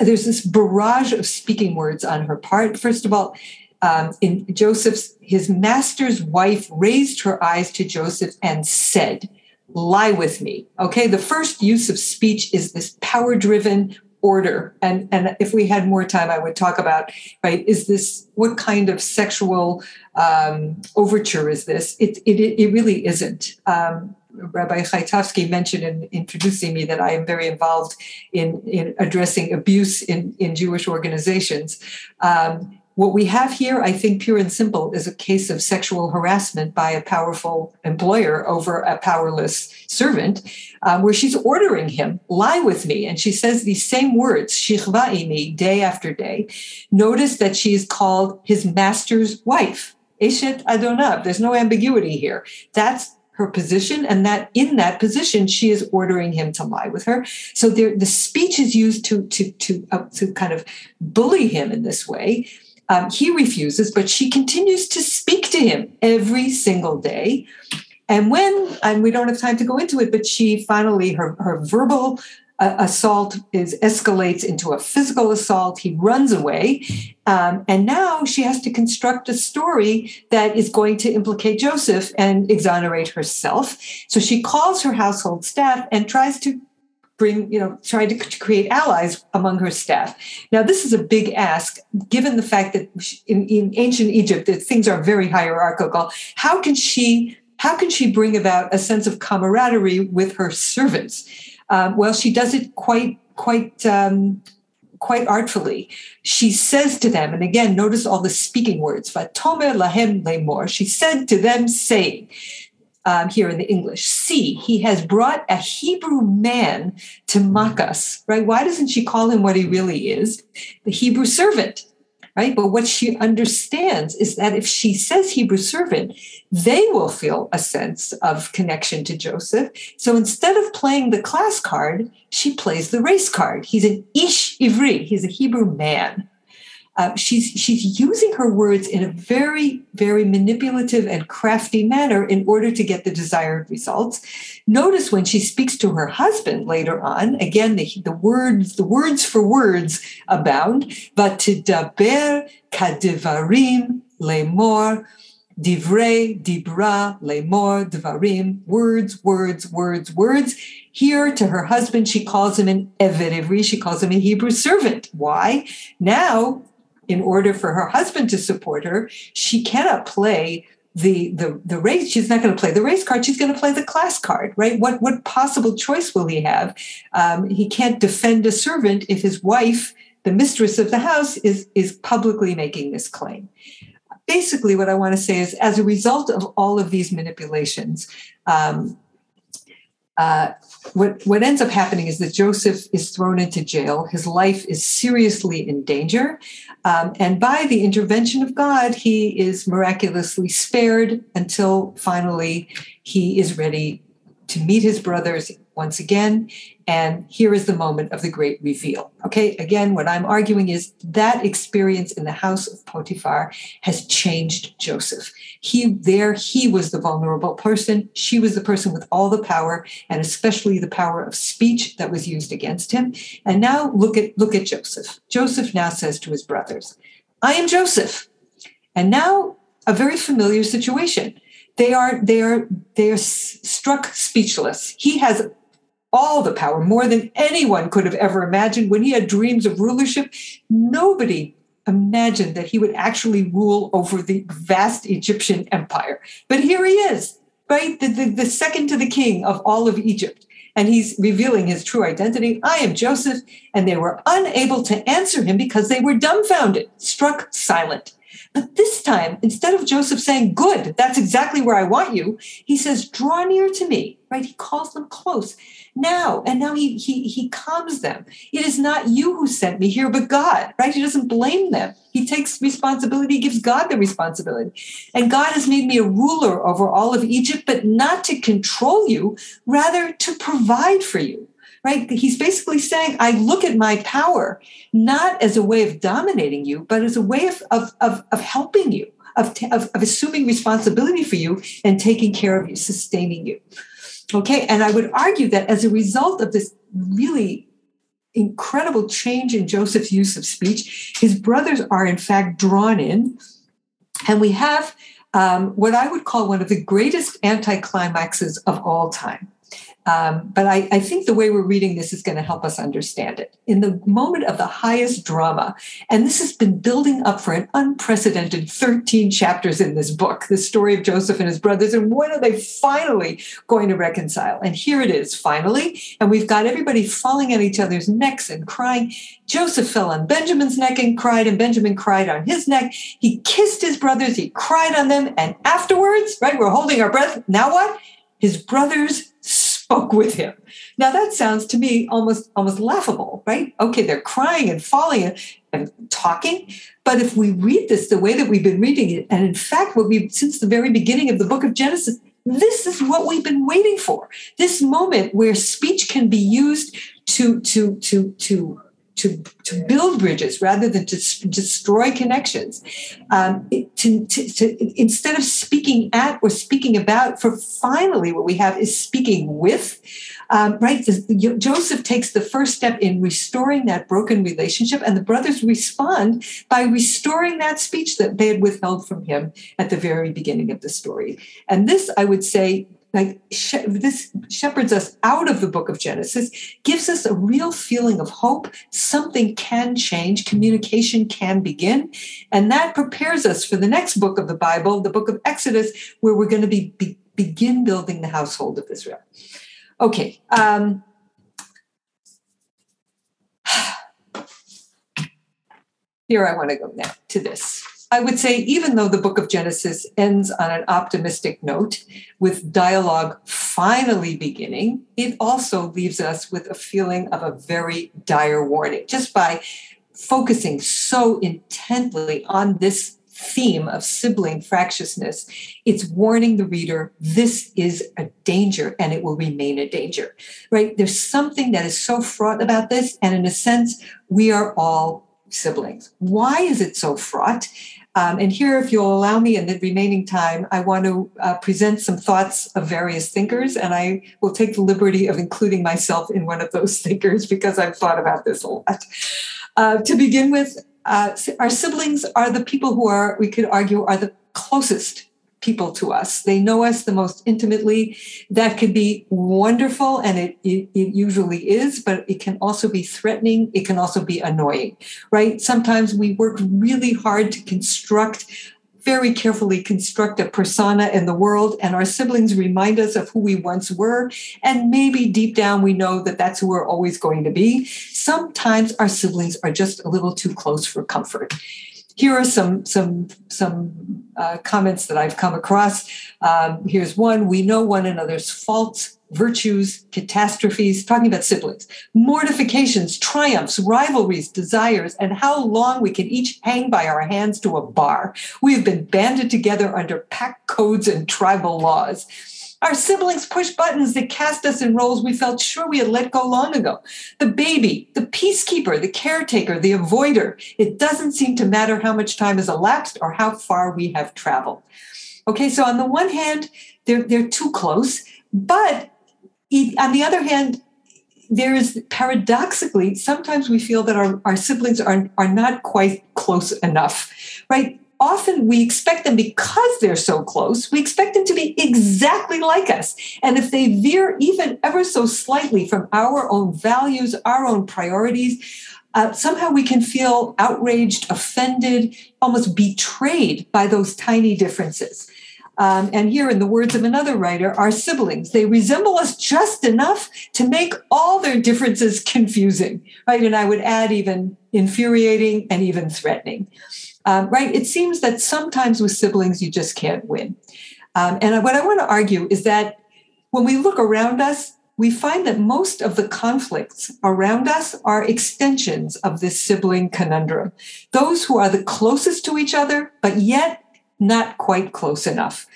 there's this barrage of speaking words on her part. First of all, um, in Joseph's, his master's wife raised her eyes to Joseph and said, Lie with me. Okay, the first use of speech is this power driven order. And, and if we had more time, I would talk about, right, is this, what kind of sexual um, overture is this? It, it, it really isn't. Um, Rabbi Chaitovsky mentioned in introducing me that I am very involved in, in addressing abuse in, in Jewish organizations. Um, what we have here, I think, pure and simple, is a case of sexual harassment by a powerful employer over a powerless servant, um, where she's ordering him, lie with me. And she says these same words, shichvaimi, day after day. Notice that she is called his master's wife. Eshet Adonav. There's no ambiguity here. That's her position and that in that position she is ordering him to lie with her so there, the speech is used to to to uh, to kind of bully him in this way um, he refuses but she continues to speak to him every single day and when and we don't have time to go into it but she finally her her verbal uh, assault is escalates into a physical assault. He runs away, um, and now she has to construct a story that is going to implicate Joseph and exonerate herself. So she calls her household staff and tries to bring, you know, try to, create allies among her staff. Now, this is a big ask, given the fact that in, in ancient Egypt, that things are very hierarchical. How can she? How can she bring about a sense of camaraderie with her servants? Um, well, she does it quite quite um, quite artfully. She says to them, and again, notice all the speaking words. Vatomer lahem lemor. She said to them, saying. Um, here in the English. See, he has brought a Hebrew man to mock us, right? Why doesn't she call him what he really is? The Hebrew servant right? But what she understands is that if she says Hebrew servant, they will feel a sense of connection to Joseph. So instead of playing the class card, she plays the race card. He's an Ish Ivri, he's a Hebrew man. Uh, she's she's using her words in a very very manipulative and crafty manner in order to get the desired results. Notice when she speaks to her husband later on, again the, the words the words for words abound. But to daber kadivarim lemor divrei dibra lemor dvarim words words words words. Here to her husband, she calls him an ivri. She calls him a Hebrew servant. Why? Now in order for her husband to support her, she cannot play the the the race she's not going to play the race card she's going to play the class card right what what possible choice will he have um, he can't defend a servant if his wife the mistress of the house is is publicly making this claim basically what i want to say is as a result of all of these manipulations um, uh, what, what ends up happening is that Joseph is thrown into jail. His life is seriously in danger. Um, and by the intervention of God, he is miraculously spared until finally he is ready to meet his brothers once again. And here is the moment of the great reveal. Okay, again, what I'm arguing is that experience in the house of Potiphar has changed Joseph. He there, he was the vulnerable person. She was the person with all the power, and especially the power of speech that was used against him. And now look at look at Joseph. Joseph now says to his brothers, I am Joseph. And now a very familiar situation they are they are they are struck speechless he has all the power, more than anyone could have ever imagined. When he had dreams of rulership, nobody imagined that he would actually rule over the vast Egyptian empire. But here he is, right? The, the, the second to the king of all of Egypt. And he's revealing his true identity. I am Joseph. And they were unable to answer him because they were dumbfounded, struck silent. But this time, instead of Joseph saying, Good, that's exactly where I want you, he says, Draw near to me, right? He calls them close now and now he he he calms them. It is not you who sent me here but god right? He doesn't blame them. He takes responsibility he gives god the responsibility. And god has made me a ruler over all of egypt but not to control you rather to provide for you right? He's basically saying i look at my power not as a way of dominating you but as a way of of of, of helping you of, of, of assuming responsibility for you and taking care of you sustaining you Okay. And I would argue that as a result of this really incredible change in Joseph's use of speech, his brothers are in fact drawn in. And we have um, what I would call one of the greatest anticlimaxes of all time. Um, but I, I, think the way we're reading this is going to help us understand it. In the moment of the highest drama, and this has been building up for an unprecedented 13 chapters in this book, the story of Joseph and his brothers, and when are they finally going to reconcile? And here it is, finally. And we've got everybody falling at each other's necks and crying. Joseph fell on Benjamin's neck and cried, and Benjamin cried on his neck. He kissed his brothers, he cried on them, and afterwards, right, we're holding our breath. Now what? His brothers spoke with him. Now that sounds to me almost almost laughable, right? Okay, they're crying and falling and, talking, but if we read this the way that we've been reading it, and in fact, what we since the very beginning of the book of Genesis, this is what we've been waiting for. This moment where speech can be used to to to to to, to build bridges rather than to destroy connections. Um, to, to, to, instead of speaking at or speaking about, for finally what we have is speaking with. Um, right? Joseph takes the first step in restoring that broken relationship, and the brothers respond by restoring that speech that they had withheld from him at the very beginning of the story. And this, I would say, like this shepherds us out of the book of Genesis, gives us a real feeling of hope. Something can change, communication can begin, and that prepares us for the next book of the Bible, the book of Exodus, where we're going to be, be begin building the household of Israel. Okay. Um, here I want to go now to this. I would say, even though the book of Genesis ends on an optimistic note with dialogue finally beginning, it also leaves us with a feeling of a very dire warning just by focusing so intently on this theme of sibling fractiousness, it's warning the reader this is a danger and it will remain a danger, right? There's something that is so fraught about this. And in a sense, we are all siblings. Why is it so fraught? Um, and here, if you'll allow me in the remaining time, I want to uh, present some thoughts of various thinkers, and I will take the liberty of including myself in one of those thinkers because I've thought about this a lot. Uh, to begin with, uh, our siblings are the people who are, we could argue, are the closest people to us. They know us the most intimately. That can be wonderful, and it, it, it, usually is, but it can also be threatening. It can also be annoying, right? Sometimes we work really hard to construct. Very carefully construct a persona in the world, and our siblings remind us of who we once were. And maybe deep down, we know that that's who we're always going to be. Sometimes our siblings are just a little too close for comfort here are some some some uh, comments that I've come across. Um, here's one: We know one another's faults, virtues, catastrophes. Talking about siblings, mortifications, triumphs, rivalries, desires, and how long we can each hang by our hands to a bar. We have been banded together under pack codes and tribal laws. Our siblings push buttons that cast us in roles we felt sure we had let go long ago. The baby, the peacekeeper, the caretaker, the avoider. It doesn't seem to matter how much time has elapsed or how far we have traveled. Okay, so on the one hand, they're, they're too close, but on the other hand, there is paradoxically, sometimes we feel that our, our siblings are, are not quite close enough, right? Often we expect them because they're so close, we expect them to be exactly like us. And if they veer even ever so slightly from our own values, our own priorities, uh, somehow we can feel outraged, offended, almost betrayed by those tiny differences. Um, and here, in the words of another writer, our siblings, they resemble us just enough to make all their differences confusing, right? And I would add even infuriating and even threatening um, right? It seems that sometimes with siblings, you just can't win. Um, and what I want to argue is that when we look around us, we find that most of the conflicts around us are extensions of this sibling conundrum. Those who are the closest to each other, but yet not quite close enough.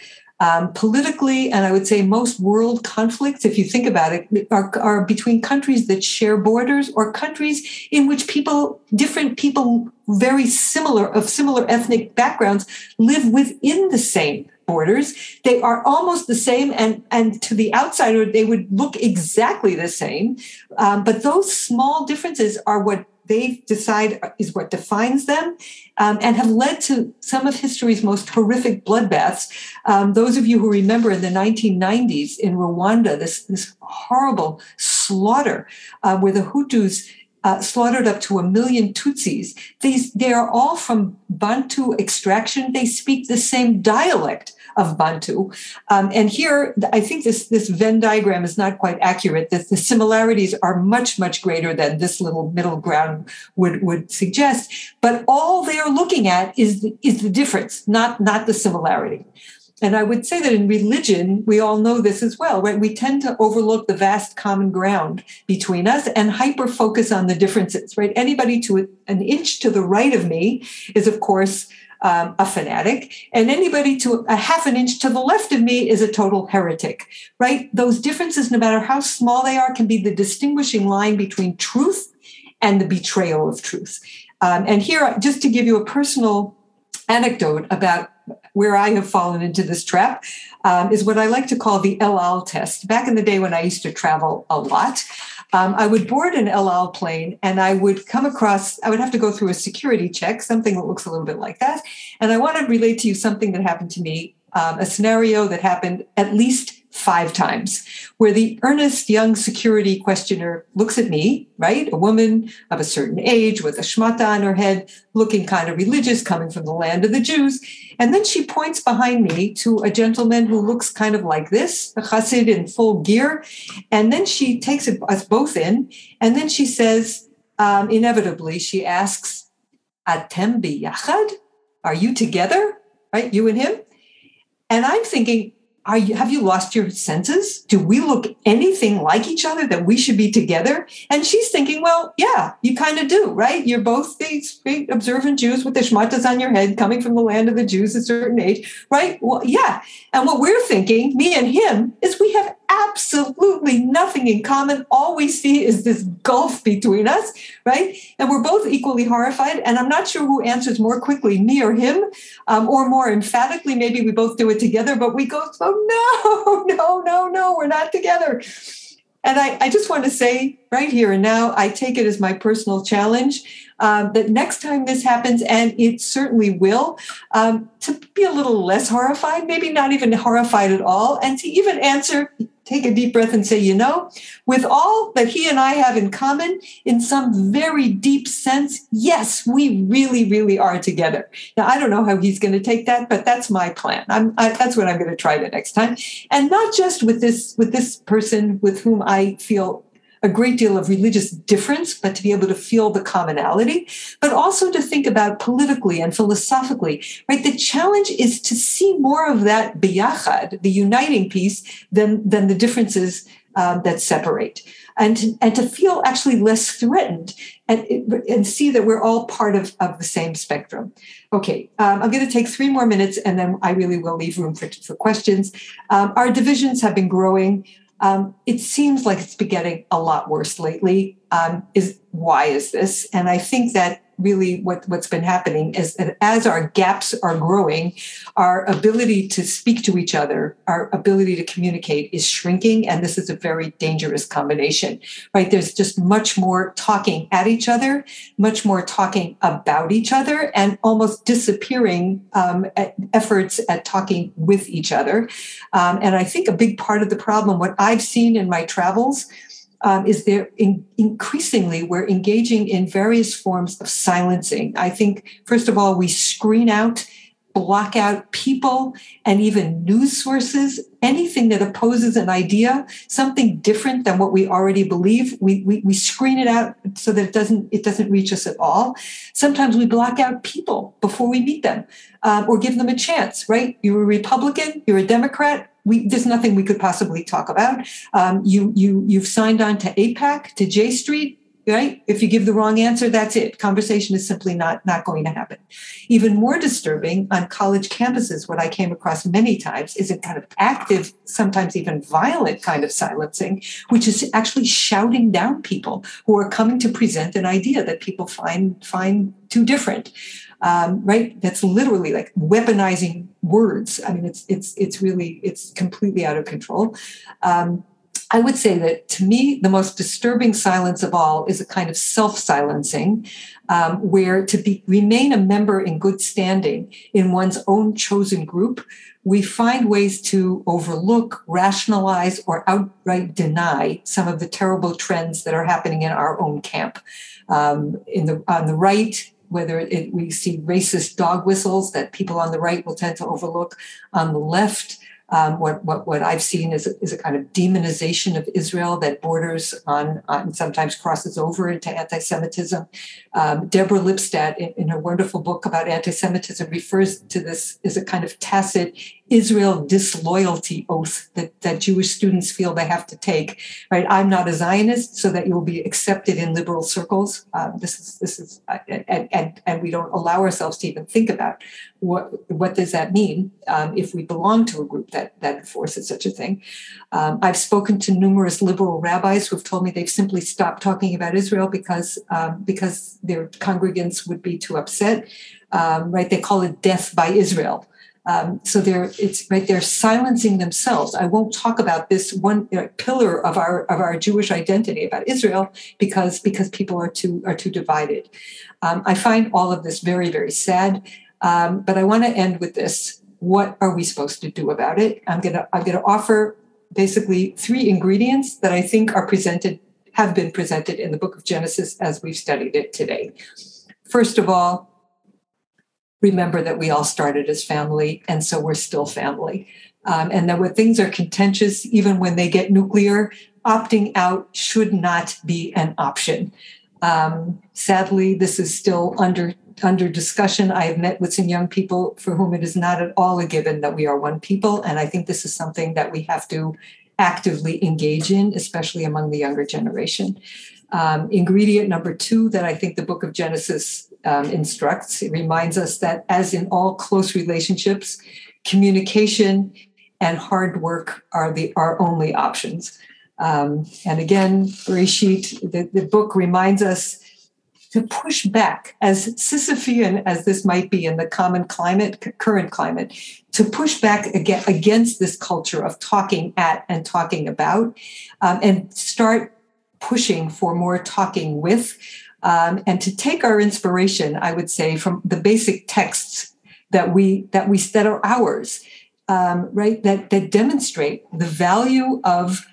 Um, politically, and I would say most world conflicts, if you think about it, are, are between countries that share borders or countries in which people, different people, very similar, of similar ethnic backgrounds, live within the same borders. They are almost the same, and, and to the outsider, they would look exactly the same. Um, but those small differences are what they decide is what defines them um, and have led to some of history's most horrific bloodbaths. Um, those of you who remember in the 1990s in Rwanda, this, this horrible slaughter uh, where the Hutus uh, slaughtered up to a million Tutsis. These, they are all from Bantu extraction. They speak the same dialect of Bantu. Um, and here, I think this, this Venn diagram is not quite accurate. The, the similarities are much, much greater than this little middle ground would, would suggest. But all they are looking at is the, is the difference, not, not the similarity. And I would say that in religion, we all know this as well, right? We tend to overlook the vast common ground between us and hyper focus on the differences, right? Anybody to an inch to the right of me is, of course, um, a fanatic, and anybody to a half an inch to the left of me is a total heretic, right? Those differences, no matter how small they are, can be the distinguishing line between truth and the betrayal of truth. Um, and here, just to give you a personal anecdote about where I have fallen into this trap, um, is what I like to call the El Al test. Back in the day when I used to travel a lot, um, I would board an El Al plane and I would come across, I would have to go through a security check, something that looks a little bit like that. And I want to relate to you something that happened to me, um, a scenario that happened at least five times, where the earnest young security questioner looks at me, right? A woman of a certain age with a shmata on her head, looking kind of religious, coming from the land of the Jews. And then she points behind me to a gentleman who looks kind of like this, a chassid in full gear. And then she takes us both in. And then she says, um, inevitably, she asks, Atem biyachad? Are you together? Right? You and him? And I'm thinking, are you have you lost your senses? Do we look anything like each other that we should be together? And she's thinking well yeah you kind of do right? You're both these great observant jews with the shmatas on your head coming from the land of the jews at a certain age right? Well yeah. And what we're thinking me and him is we have absolutely nothing in common. All we see is this gulf between us, right? And we're both equally horrified. And I'm not sure who answers more quickly, me or him, um, or more emphatically. Maybe we both do it together, but we go, oh, no, no, no, no, we're not together. And I, I just want to say right here and now, I take it as my personal challenge um, that next time this happens, and it certainly will, um, to be a little less horrified, maybe not even horrified at all, and to even answer, take a deep breath and say, you know, with all that he and I have in common, in some very deep sense, yes, we really, really are together. Now, I don't know how he's going to take that, but that's my plan. I'm, I, that's what I'm going to try the next time, and not just with this with this person with whom I feel a great deal of religious difference, but to be able to feel the commonality, but also to think about politically and philosophically, right? The challenge is to see more of that biyachad, the uniting piece, than, than the differences um, that separate. And to, and to feel actually less threatened and, and see that we're all part of, of the same spectrum. Okay, um, I'm going to take three more minutes and then I really will leave room for, for questions. Um, our divisions have been growing. Um, it seems like it's been getting a lot worse lately. Um, is why is this? And I think that really what, what's been happening is that as our gaps are growing, our ability to speak to each other, our ability to communicate is shrinking. And this is a very dangerous combination, right? There's just much more talking at each other, much more talking about each other, and almost disappearing um, at efforts at talking with each other. Um, and I think a big part of the problem, what I've seen in my travels, um, is there in, increasingly we're engaging in various forms of silencing. I think, first of all, we screen out, block out people and even news sources, anything that opposes an idea, something different than what we already believe. We, we, we screen it out so that it doesn't, it doesn't reach us at all. Sometimes we block out people before we meet them um, or give them a chance, right? You're a Republican, you're a Democrat, we, there's nothing we could possibly talk about. Um, you you you've signed on to AIPAC to J Street, right? If you give the wrong answer, that's it. Conversation is simply not not going to happen. Even more disturbing on college campuses, what I came across many times is a kind of active, sometimes even violent kind of silencing, which is actually shouting down people who are coming to present an idea that people find find too different um, right? That's literally like weaponizing words. I mean, it's it's it's really it's completely out of control. Um, I would say that to me, the most disturbing silence of all is a kind of self-silencing, um, where to be, remain a member in good standing in one's own chosen group, we find ways to overlook, rationalize, or outright deny some of the terrible trends that are happening in our own camp. Um, in the on the right, whether it, we see racist dog whistles that people on the right will tend to overlook. On the left, um, what, what, what I've seen is is a kind of demonization of Israel that borders on, on sometimes crosses over into anti Semitism. Um, Deborah Lipstadt, in, in, her wonderful book about anti Semitism, refers to this as a kind of tacit Israel disloyalty oath that, that Jewish students feel they have to take. Right, I'm not a Zionist, so that you will be accepted in liberal circles. Um, this is this is, uh, and, and and we don't allow ourselves to even think about what what does that mean um, if we belong to a group that that enforces such a thing. Um, I've spoken to numerous liberal rabbis who have told me they've simply stopped talking about Israel because um, because their congregants would be too upset. Um, right, they call it death by Israel. Um, so they're it's right they're silencing themselves. I won't talk about this one you know, pillar of our of our Jewish identity about Israel because because people are too are too divided. Um, I find all of this very very sad. Um, but I want to end with this: What are we supposed to do about it? I'm gonna I'm gonna offer basically three ingredients that I think are presented have been presented in the Book of Genesis as we've studied it today. First of all, remember that we all started as family, and so we're still family. Um, and that when things are contentious, even when they get nuclear, opting out should not be an option. Um, sadly, this is still under under discussion. I have met with some young people for whom it is not at all a given that we are one people, and I think this is something that we have to actively engage in, especially among the younger generation. Um, ingredient number two that I think the book of Genesis um, instructs. It reminds us that, as in all close relationships, communication and hard work are the our only options. Um, and again, Bereshit, the, the book reminds us to push back, as Sisyphean as this might be in the common climate, current climate, to push back against this culture of talking at and talking about, um, and start pushing for more talking with um, and to take our inspiration, I would say, from the basic texts that we that we that are ours, um, right? That that demonstrate the value of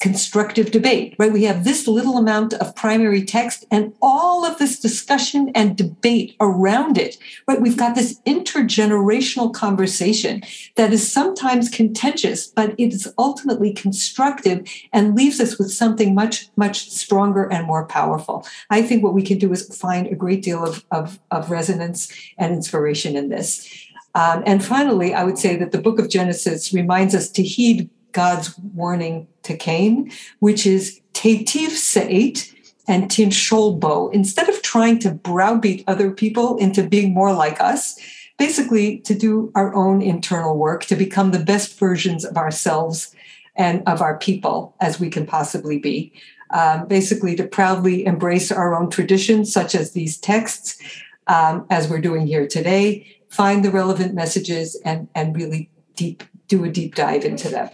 constructive debate, right? We have this little amount of primary text and all of this discussion and debate around it, right? We've got this intergenerational conversation that is sometimes contentious, but it is ultimately constructive and leaves us with something much, much stronger and more powerful. I think what we can do is find a great deal of, of, of resonance and inspiration in this. Um, and finally, I would say that the book of Genesis reminds us to heed God's warning to Cain, which is Tetiv Se'et and timshol bo. Instead of trying to browbeat other people into being more like us, basically to do our own internal work to become the best versions of ourselves and of our people as we can possibly be. Um, basically, to proudly embrace our own traditions, such as these texts, um, as we're doing here today, find the relevant messages and, and really deep do a deep dive into them.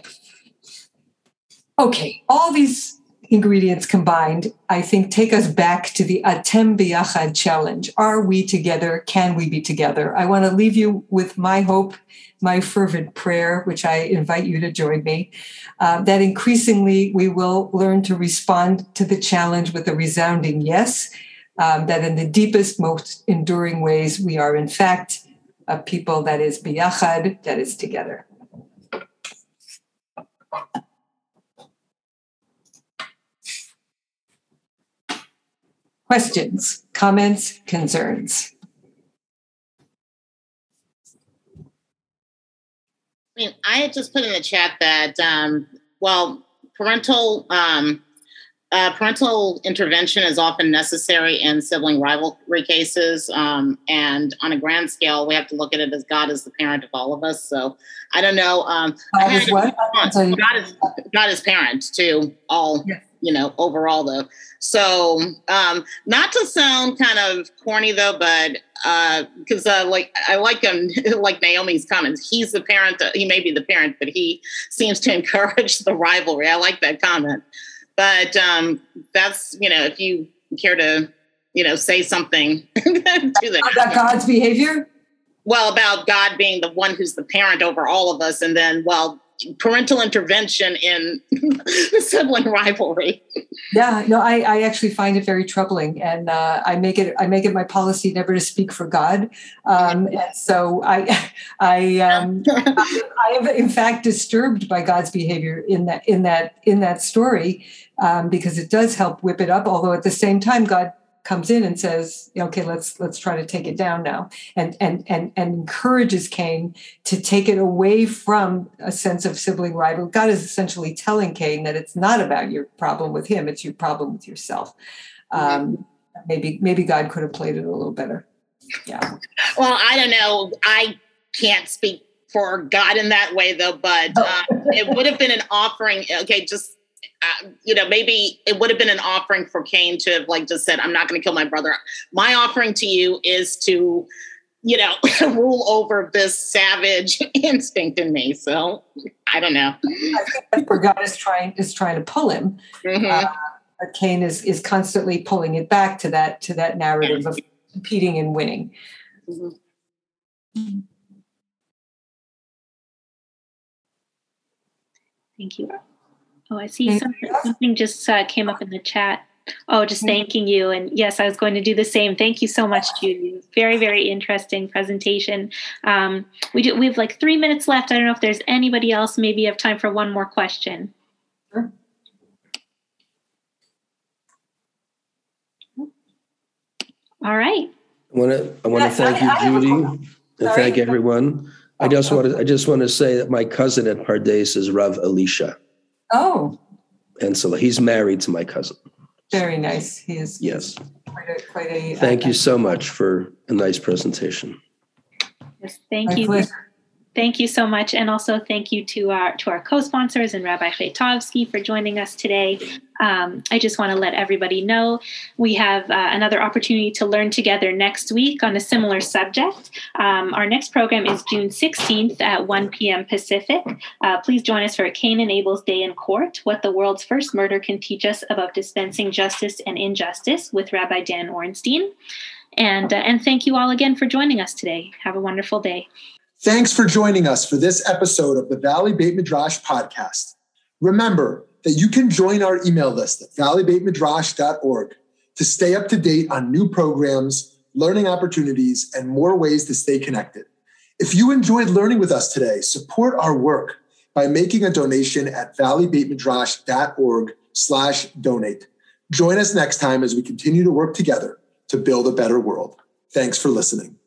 Okay, all these ingredients combined, I think, take us back to the Atem Biyachad challenge. Are we together? Can we be together? I want to leave you with my hope, my fervent prayer, which I invite you to join me, uh, that increasingly we will learn to respond to the challenge with a resounding yes, um, that in the deepest, most enduring ways, we are in fact a people that is biyachad, that is together. Questions, comments, concerns? I mean, I had just put in the chat that, um, well, parental um, uh, parental intervention is often necessary in sibling rivalry cases, um, and on a grand scale, we have to look at it as God is the parent of all of us. So I don't know. Um, God is what? God is God is parent to all. Yes you know, overall though. So, um, not to sound kind of corny though, but uh because uh, uh, like I like him, like Naomi's comments. He's the parent. Uh, he may be the parent, but he seems to encourage the rivalry. I like that comment. But um, that's you know, if you care to, you know, say something to that about God's behavior. Well, about God being the one who's the parent over all of us, and then well, parental intervention in sibling rivalry. Yeah, no, I, I actually find it very troubling, and uh, I make it I make it my policy never to speak for God. Um, so I I, um, I am in fact disturbed by God's behavior in that in that in that story um, because it does help whip it up. Although at the same time, God comes in and says, "Okay, let's let's try to take it down now," and and and and encourages Cain to take it away from a sense of sibling rivalry. God is essentially telling Cain that it's not about your problem with him; it's your problem with yourself. Um, maybe maybe God could have played it a little better. Yeah. Well, I don't know. I can't speak for God in that way, though. But oh. uh, it would have been an offering. Okay, just uh, you know, maybe it would have been an offering for Cain to have like just said, "I'm not going to kill my brother. My offering to you is to." You know, rule over this savage instinct in me. So I don't know. I think where God is trying is trying to pull him. Mm-hmm. Uh, but Cain is is constantly pulling it back to that to that narrative of competing and winning. Mm-hmm. Thank you. Oh, I see something, something just uh, came up in the chat. Oh, just thanking you. And yes, I was going to do the same. Thank you so much, Judy. Very, very interesting presentation. Um, we do. We have like three minutes left. I don't know if there's anybody else. Maybe you have time for one more question. Sure. All right. I want to. I want to thank you, Judy, and thank everyone. I just want to. I just want to say that my cousin at Pardes is Rav Elisha. Oh. And so he's married to my cousin. Very nice. He is. Yes. Quite a, quite a, thank uh, you so much for a nice presentation. Yes, thank my you. Pleasure. Thank you so much, and also thank you to our to our co-sponsors and Rabbi Chaitovsky for joining us today. Um, I just want to let everybody know we have uh, another opportunity to learn together next week on a similar subject. Um, our next program is June 16th at 1 p.m. Pacific. Uh, please join us for Cain and Abel's Day in Court: What the World's First Murder Can Teach Us About Dispensing Justice and Injustice with Rabbi Dan Ornstein. And uh, and thank you all again for joining us today. Have a wonderful day. Thanks for joining us for this episode of the Valley Beit Midrash podcast. Remember that you can join our email list at valleybeitmidrash.org to stay up to date on new programs, learning opportunities, and more ways to stay connected. If you enjoyed learning with us today, support our work by making a donation at valleybeitmidrash.org slash donate. Join us next time as we continue to work together to build a better world. Thanks for listening.